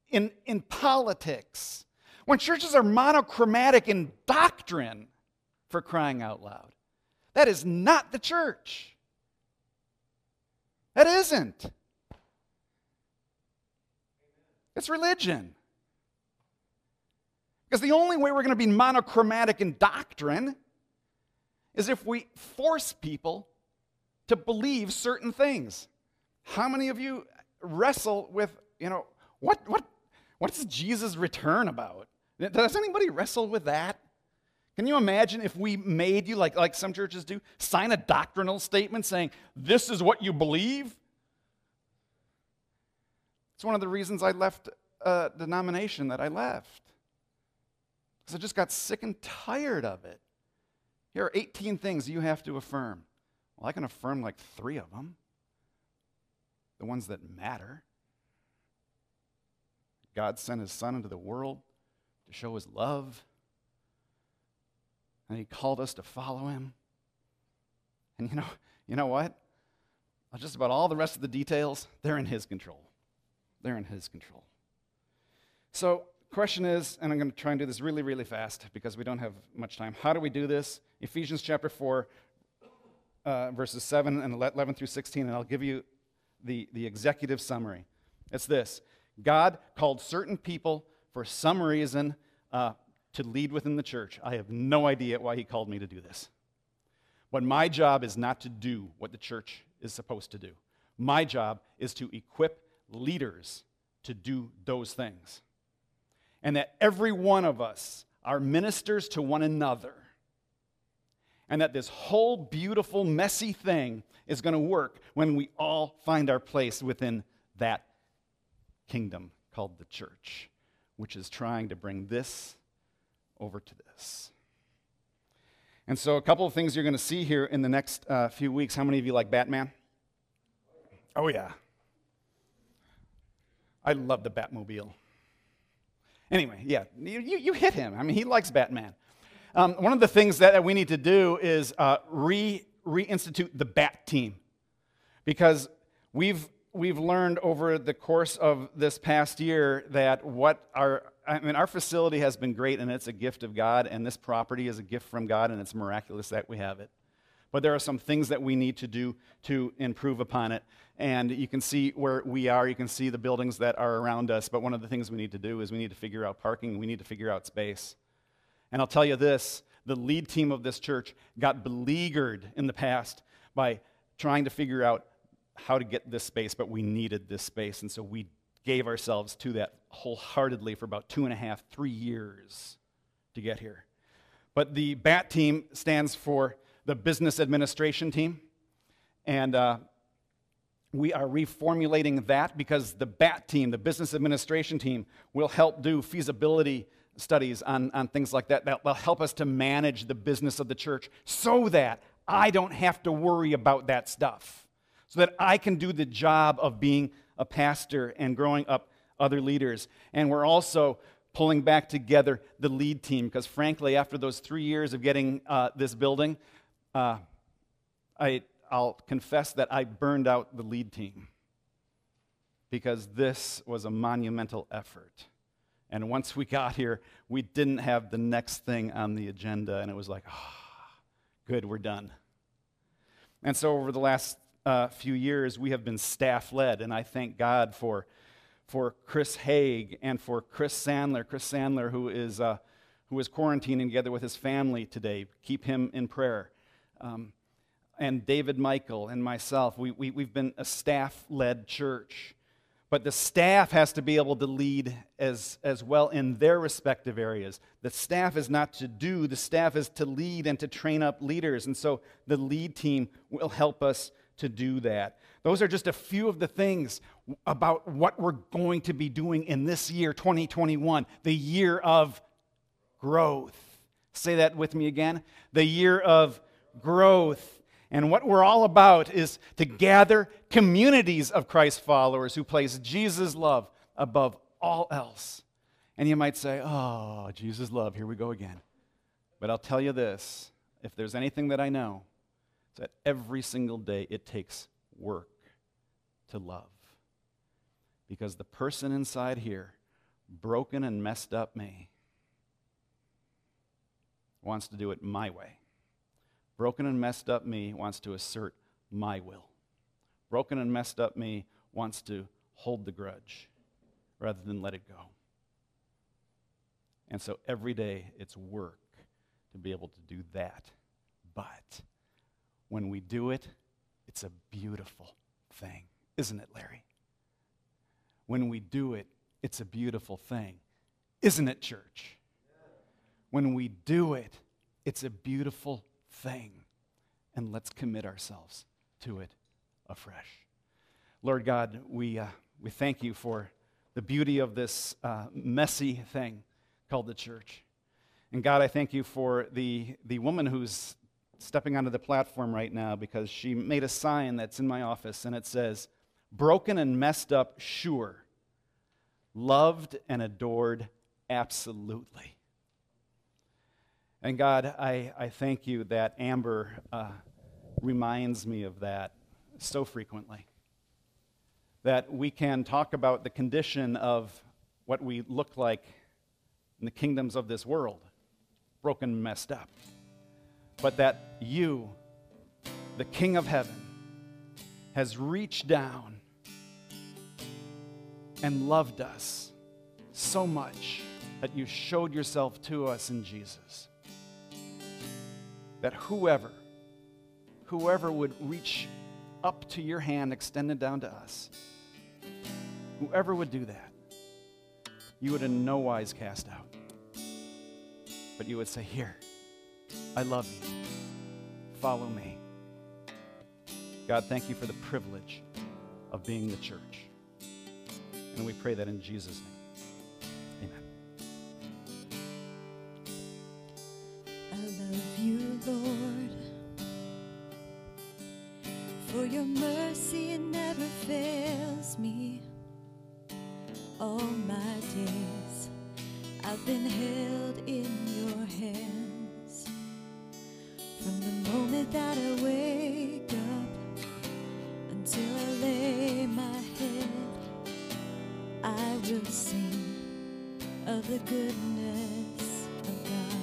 in, in politics, when churches are monochromatic in doctrine, for crying out loud. That is not the church. That isn't. It's religion. Because the only way we're going to be monochromatic in doctrine is if we force people to believe certain things. How many of you wrestle with, you know, what, what, what's Jesus' return about? Does anybody wrestle with that? Can you imagine if we made you, like, like some churches do, sign a doctrinal statement saying, this is what you believe? It's one of the reasons I left a denomination that I left. Because I just got sick and tired of it. Here are 18 things you have to affirm. Well, I can affirm like three of them, the ones that matter. God sent his son into the world to show his love, and he called us to follow him. And you know, you know what? Just about all the rest of the details, they're in his control. They're in his control. So, question is, and I'm going to try and do this really, really fast because we don't have much time. How do we do this? Ephesians chapter 4, uh, verses 7 and 11 through 16, and I'll give you the, the executive summary. It's this God called certain people for some reason uh, to lead within the church. I have no idea why he called me to do this. But my job is not to do what the church is supposed to do. My job is to equip leaders to do those things. And that every one of us are ministers to one another. And that this whole beautiful, messy thing is going to work when we all find our place within that kingdom called the church, which is trying to bring this over to this. And so, a couple of things you're going to see here in the next uh, few weeks. How many of you like Batman? Oh, yeah. I love the Batmobile. Anyway, yeah, you, you hit him. I mean, he likes Batman. Um, one of the things that we need to do is uh, re, reinstitute the Bat team because we've, we've learned over the course of this past year that what our, I mean, our facility has been great and it's a gift of God, and this property is a gift from God, and it's miraculous that we have it. But there are some things that we need to do to improve upon it. And you can see where we are, you can see the buildings that are around us. But one of the things we need to do is we need to figure out parking, we need to figure out space. And I'll tell you this the lead team of this church got beleaguered in the past by trying to figure out how to get this space, but we needed this space. And so we gave ourselves to that wholeheartedly for about two and a half, three years to get here. But the BAT team stands for the business administration team. And uh, we are reformulating that because the BAT team, the business administration team, will help do feasibility studies on, on things like that. That will help us to manage the business of the church so that I don't have to worry about that stuff. So that I can do the job of being a pastor and growing up other leaders. And we're also pulling back together the lead team because, frankly, after those three years of getting uh, this building, uh, I I'll confess that I burned out the lead team because this was a monumental effort. And once we got here, we didn't have the next thing on the agenda, and it was like, ah, oh, good, we're done. And so over the last uh, few years, we have been staff led, and I thank God for, for Chris Haig and for Chris Sandler. Chris Sandler, who is, uh, who is quarantining together with his family today. Keep him in prayer. Um, and David Michael and myself, we, we, we've been a staff led church. But the staff has to be able to lead as, as well in their respective areas. The staff is not to do, the staff is to lead and to train up leaders. And so the lead team will help us to do that. Those are just a few of the things about what we're going to be doing in this year, 2021, the year of growth. Say that with me again. The year of growth. And what we're all about is to gather communities of Christ followers who place Jesus' love above all else. And you might say, oh, Jesus' love, here we go again. But I'll tell you this if there's anything that I know, it's that every single day it takes work to love. Because the person inside here, broken and messed up me, wants to do it my way. Broken and messed up me wants to assert my will. Broken and messed up me wants to hold the grudge rather than let it go. And so every day it's work to be able to do that. But when we do it, it's a beautiful thing, isn't it, Larry? When we do it, it's a beautiful thing, isn't it, church? When we do it, it's a beautiful thing. And let's commit ourselves to it afresh. Lord God, we, uh, we thank you for the beauty of this uh, messy thing called the church. And God, I thank you for the, the woman who's stepping onto the platform right now because she made a sign that's in my office and it says, Broken and messed up, sure. Loved and adored, absolutely. And God, I, I thank you that Amber uh, reminds me of that so frequently. That we can talk about the condition of what we look like in the kingdoms of this world, broken, messed up. But that you, the King of heaven, has reached down and loved us so much that you showed yourself to us in Jesus. That whoever, whoever would reach up to your hand extended down to us, whoever would do that, you would in no wise cast out. But you would say, Here, I love you. Follow me. God, thank you for the privilege of being the church. And we pray that in Jesus' name. Amen. I love you, Lord. For your mercy never fails me. All my days I've been held in your hands. From that I wake up until I lay my head, I will sing of the goodness of God.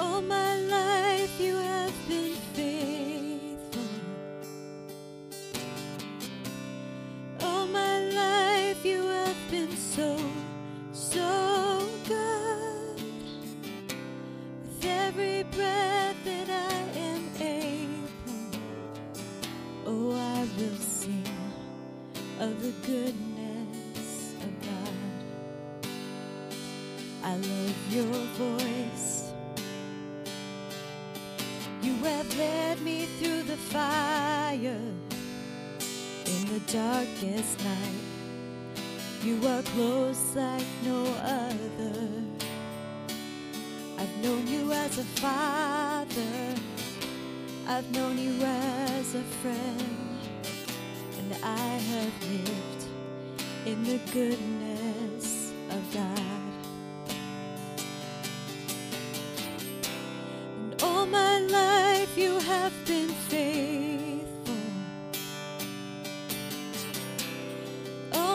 All my life you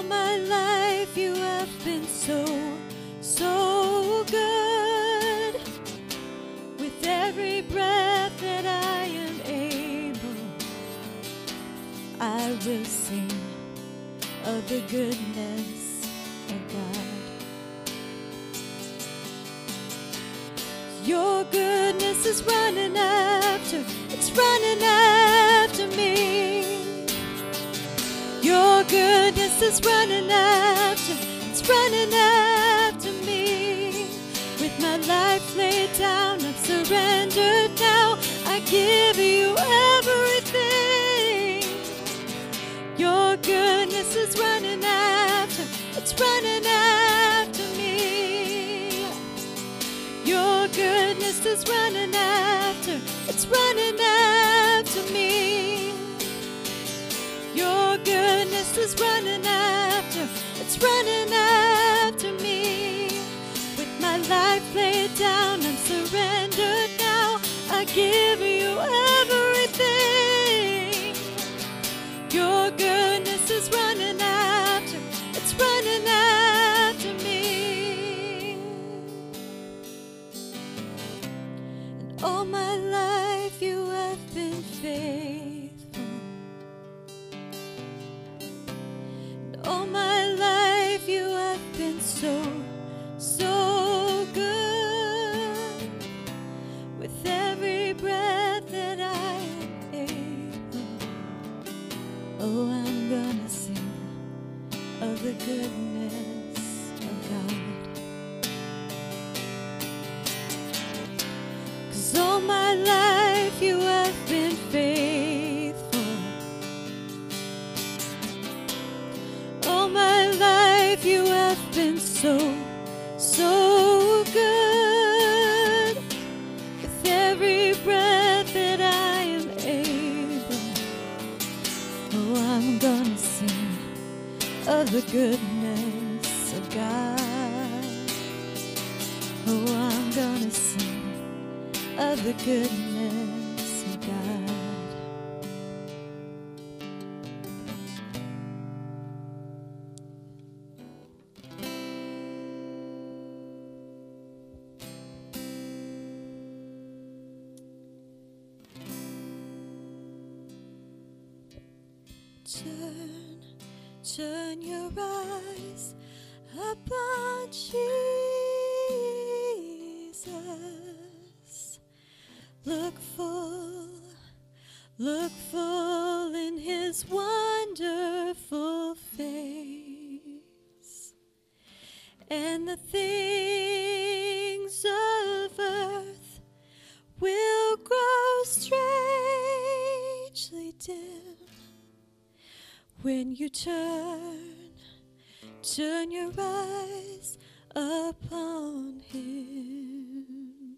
my life you have been so, so good. With every breath that I am able, I will sing of the goodness of God. Your goodness is running after, it's running after me. Your goodness is running after, it's running after me. With my life laid down, I've surrendered now. I give you everything. Your goodness is running after, it's running after me. Your goodness is running after, it's running after goodness is running after, it's running after me. With my life laid down. I'm surrendered now. I give you everything. Your goodness is running after, it's running after me. And all my life you have been faithful. All my life you have been so, so good. With every breath that I am able, oh, I'm gonna sing of the goodness of God. Cause all my life so, so good. With every breath that I am able, oh, I'm gonna sing of the goodness of God. Oh, I'm gonna sing of the goodness you turn, turn your eyes upon him.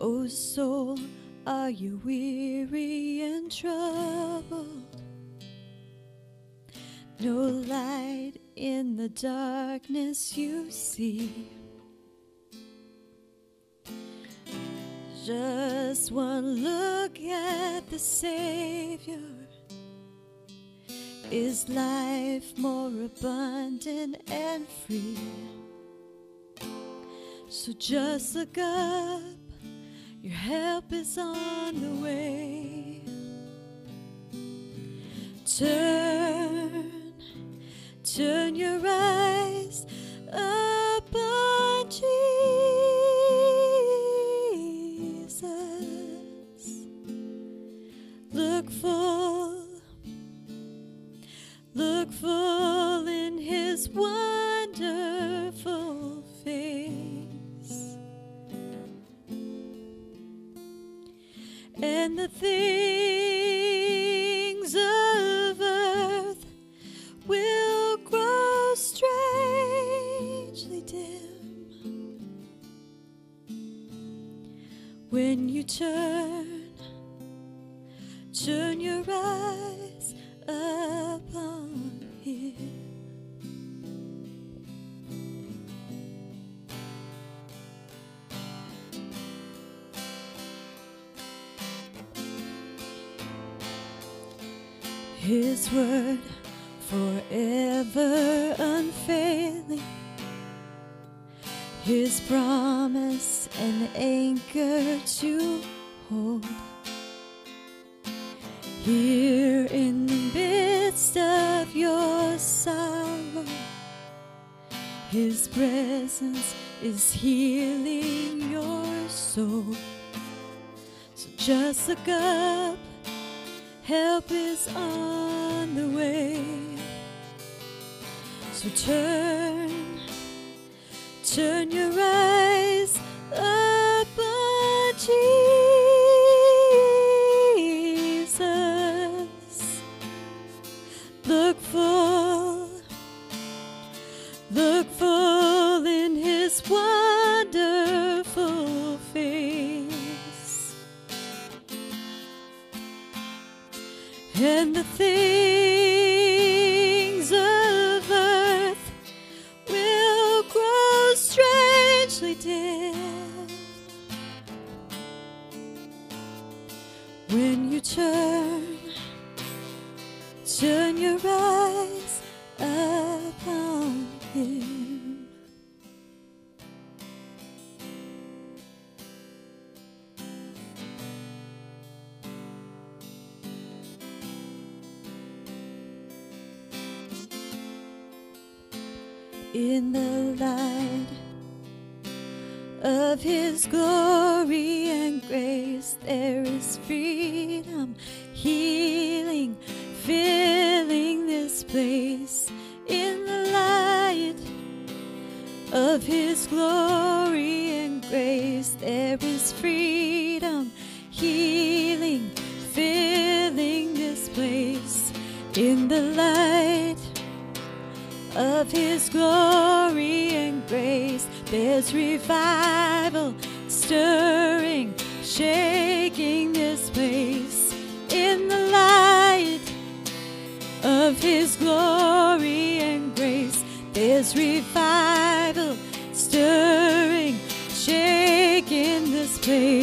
O soul, are you weary and troubled? No light in the darkness you see. Just one look at the Savior is life more abundant and free. So just look up, your help is on the way. Turn, turn your eyes in his So turn, In the light of his glory and grace, there is freedom, healing, filling this place. In the light of his glory of his glory and grace. There's revival stirring, shaking this place in the light of his glory and grace. There's revival stirring, shaking this place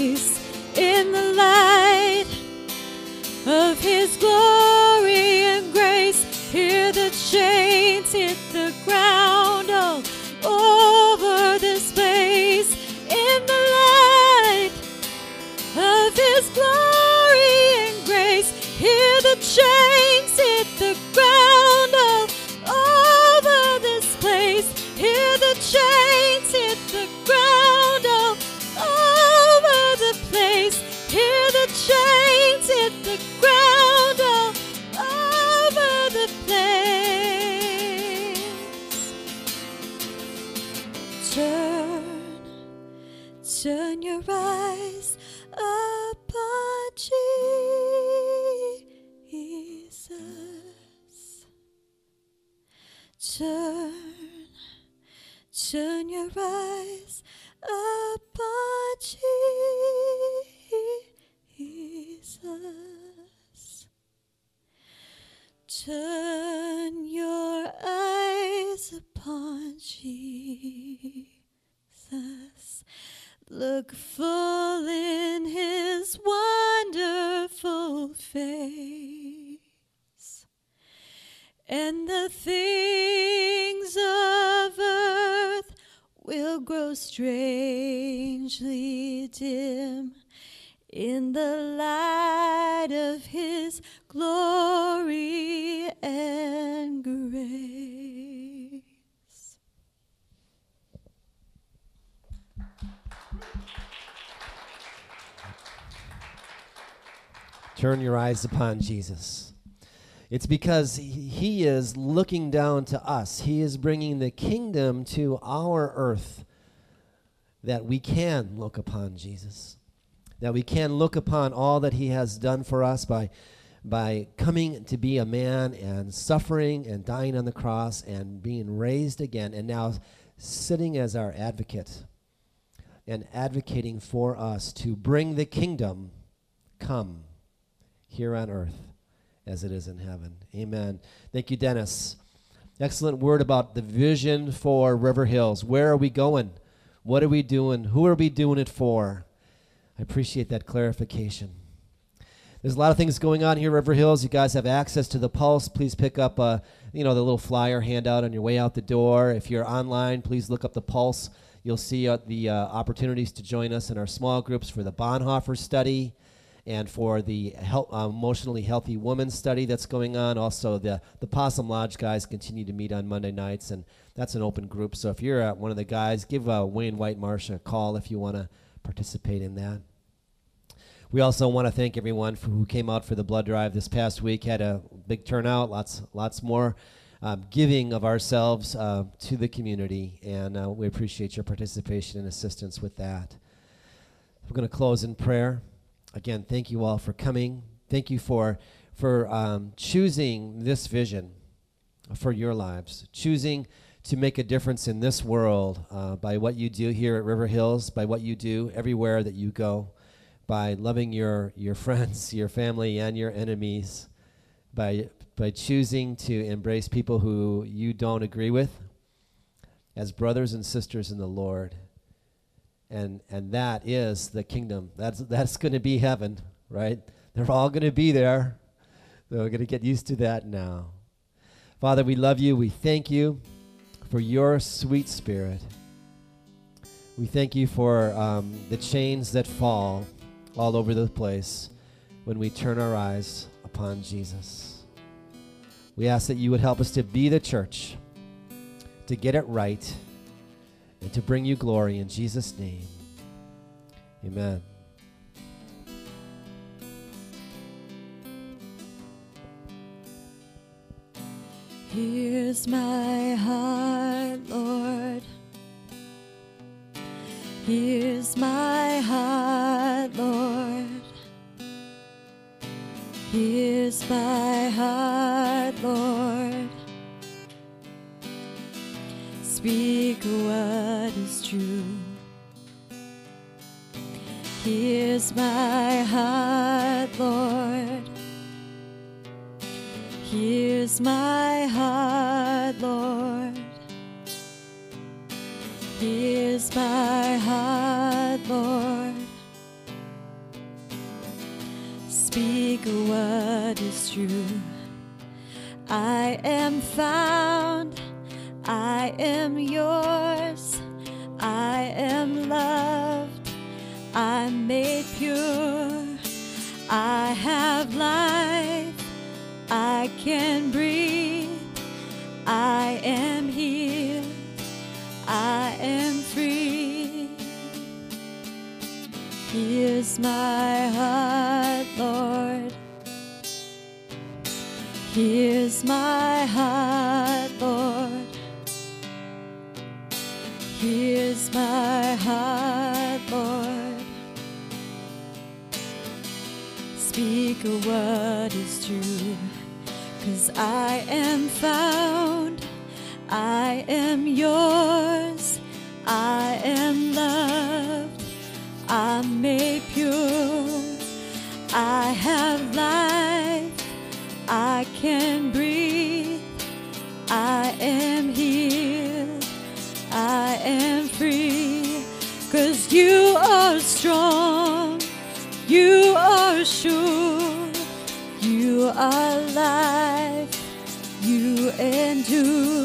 Look full in his wonderful face. And the things of earth will grow strangely dim in Turn your eyes upon Jesus. It's because he is looking down to us. He is bringing the kingdom to our earth that we can look upon Jesus. That we can look upon all that he has done for us by by coming to be a man and suffering and dying on the cross and being raised again and now sitting as our advocate and advocating for us to bring the kingdom come here on earth as it is in heaven. Amen. Thank you, Dennis. Excellent word about the vision for River Hills. Where are we going? What are we doing? Who are we doing it for? I appreciate that clarification. There's a lot of things going on here, River Hills. You guys have access to the Pulse. Please pick up, uh, you know, the little flyer handout on your way out the door. If you're online, please look up the Pulse. You'll see uh, the uh, opportunities to join us in our small groups for the Bonhoeffer study and for the uh, emotionally healthy woman study that's going on. Also, the the Possum Lodge guys continue to meet on Monday nights, and that's an open group. So if you're uh, one of the guys, give uh, Wayne White Marsh a call if you want to participate in that. We also want to thank everyone who came out for the blood drive this past week. Had a big turnout, lots lots more um, giving of ourselves uh, to the community, and uh, we appreciate your participation and assistance with that. We're going to close in prayer. Again, thank you all for coming. Thank you for for um, choosing this vision for your lives, choosing to make a difference in this world uh, by what you do here at River Hills, by what you do everywhere that you go, by loving your your friends, your family, and your enemies, by by choosing to embrace people who you don't agree with as brothers and sisters in the Lord and and that is the kingdom. That's that's going to be heaven, right? They're all going to be there. They're going to get used to that now. Father, we love you. We thank you for your sweet spirit. We thank you for um, the chains that fall all over the place when we turn our eyes upon Jesus. We ask that you would help us to be the church, to get it right, and to bring you glory in Jesus' name. Amen. Here's my heart, Lord. Here's my heart, Lord. Here's my heart, Lord. Speak what is true. Here's my heart, Lord. Here's my heart, Lord. Here's my heart, Lord. Speak what is true. I am found. I am yours. I am loved. I'm made pure. I have life. I can breathe. I am healed. I am free. Here's my heart, Lord. Here's my heart, Here's my heart, Lord. Speak a what is true. Cause I am found, I am yours, I am loved, I'm made you. endure,